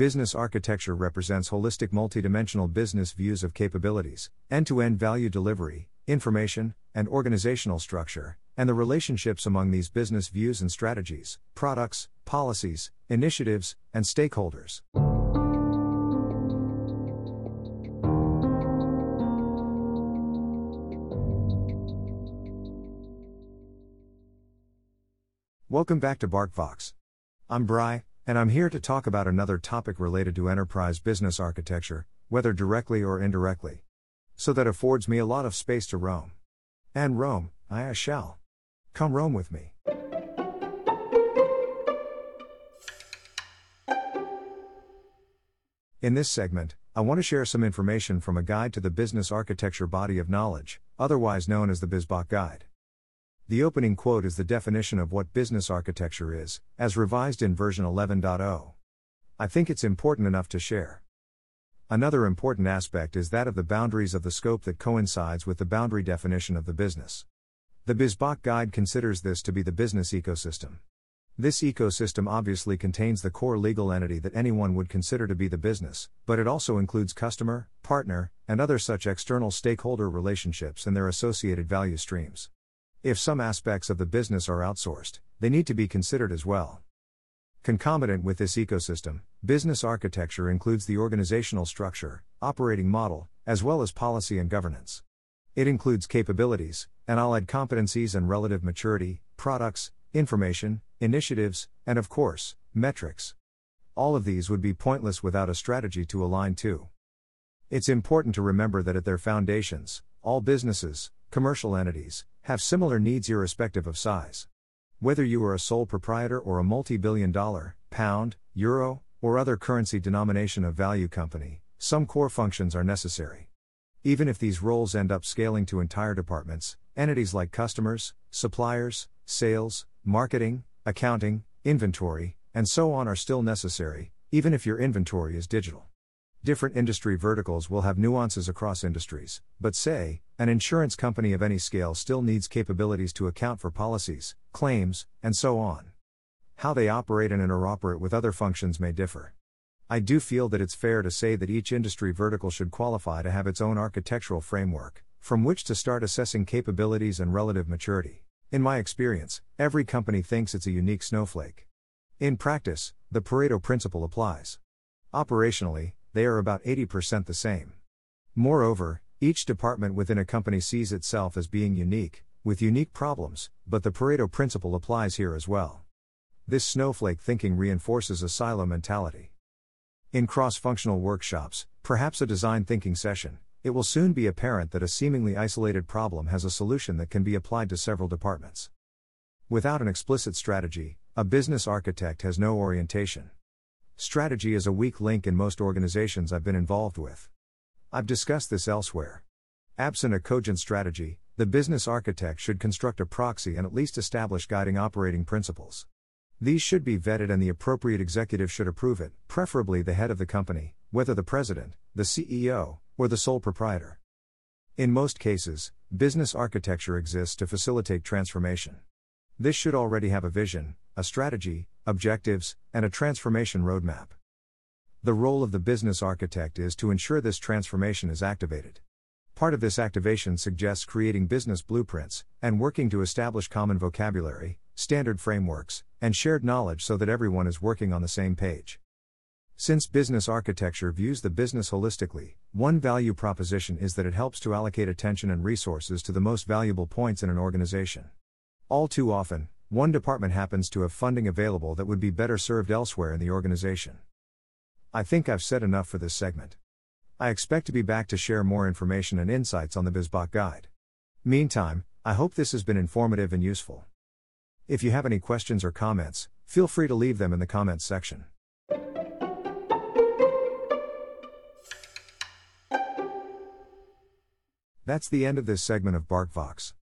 Business architecture represents holistic multidimensional business views of capabilities, end to end value delivery, information, and organizational structure, and the relationships among these business views and strategies, products, policies, initiatives, and stakeholders. Welcome back to BarcVox. I'm Bry, and I'm here to talk about another topic related to enterprise business architecture, whether directly or indirectly. So that affords me a lot of space to roam. And roam, I shall. Come roam with me. In this segment, I want to share some information from a guide to the business architecture body of knowledge, otherwise known as the BIZBOK Guide. The opening quote is the definition of what business architecture is, as revised in version 11.0. I think it's important enough to share. Another important aspect is that of the boundaries of the scope that coincides with the boundary definition of the business. The BIZBOK Guide considers this to be the business ecosystem. This ecosystem obviously contains the core legal entity that anyone would consider to be the business, but it also includes customer, partner, and other such external stakeholder relationships and their associated value streams. If some aspects of the business are outsourced, they need to be considered as well. Concomitant with this ecosystem, business architecture includes the organizational structure, operating model, as well as policy and governance. It includes capabilities, and I'll competencies and relative maturity, products, information, initiatives, and of course, metrics. All of these would be pointless without a strategy to align to. It's important to remember that at their foundations, all businesses, commercial entities, have similar needs irrespective of size. Whether you are a sole proprietor or a multi billion dollar, pound, euro, or other currency denomination of value company, some core functions are necessary. Even if these roles end up scaling to entire departments, entities like customers, suppliers, sales, marketing, accounting, inventory, and so on are still necessary, even if your inventory is digital. Different industry verticals will have nuances across industries, but say, an insurance company of any scale still needs capabilities to account for policies, claims, and so on. How they operate and interoperate with other functions may differ. I do feel that it's fair to say that each industry vertical should qualify to have its own architectural framework, from which to start assessing capabilities and relative maturity. In my experience, every company thinks it's a unique snowflake. In practice, the Pareto principle applies. Operationally, they are about 80% the same. Moreover, each department within a company sees itself as being unique, with unique problems, but the Pareto principle applies here as well. This snowflake thinking reinforces a silo mentality. In cross functional workshops, perhaps a design thinking session, it will soon be apparent that a seemingly isolated problem has a solution that can be applied to several departments. Without an explicit strategy, a business architect has no orientation. Strategy is a weak link in most organizations I've been involved with. I've discussed this elsewhere. Absent a cogent strategy, the business architect should construct a proxy and at least establish guiding operating principles. These should be vetted and the appropriate executive should approve it, preferably the head of the company, whether the president, the CEO, or the sole proprietor. In most cases, business architecture exists to facilitate transformation. This should already have a vision, a strategy, objectives, and a transformation roadmap. The role of the business architect is to ensure this transformation is activated. Part of this activation suggests creating business blueprints and working to establish common vocabulary, standard frameworks, and shared knowledge so that everyone is working on the same page. Since business architecture views the business holistically, one value proposition is that it helps to allocate attention and resources to the most valuable points in an organization. All too often, one department happens to have funding available that would be better served elsewhere in the organization. I think I've said enough for this segment. I expect to be back to share more information and insights on the BIZBOK Guide. Meantime, I hope this has been informative and useful. If you have any questions or comments, feel free to leave them in the comments section. That's the end of this segment of BarcVox.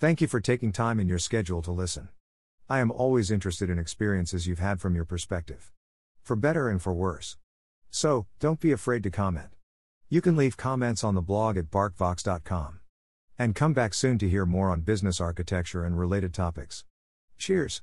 Thank you for taking time in your schedule to listen. I am always interested in experiences you've had from your perspective. For better and for worse. So, don't be afraid to comment. You can leave comments on the blog at barcvox.com. And come back soon to hear more on business architecture and related topics. Cheers.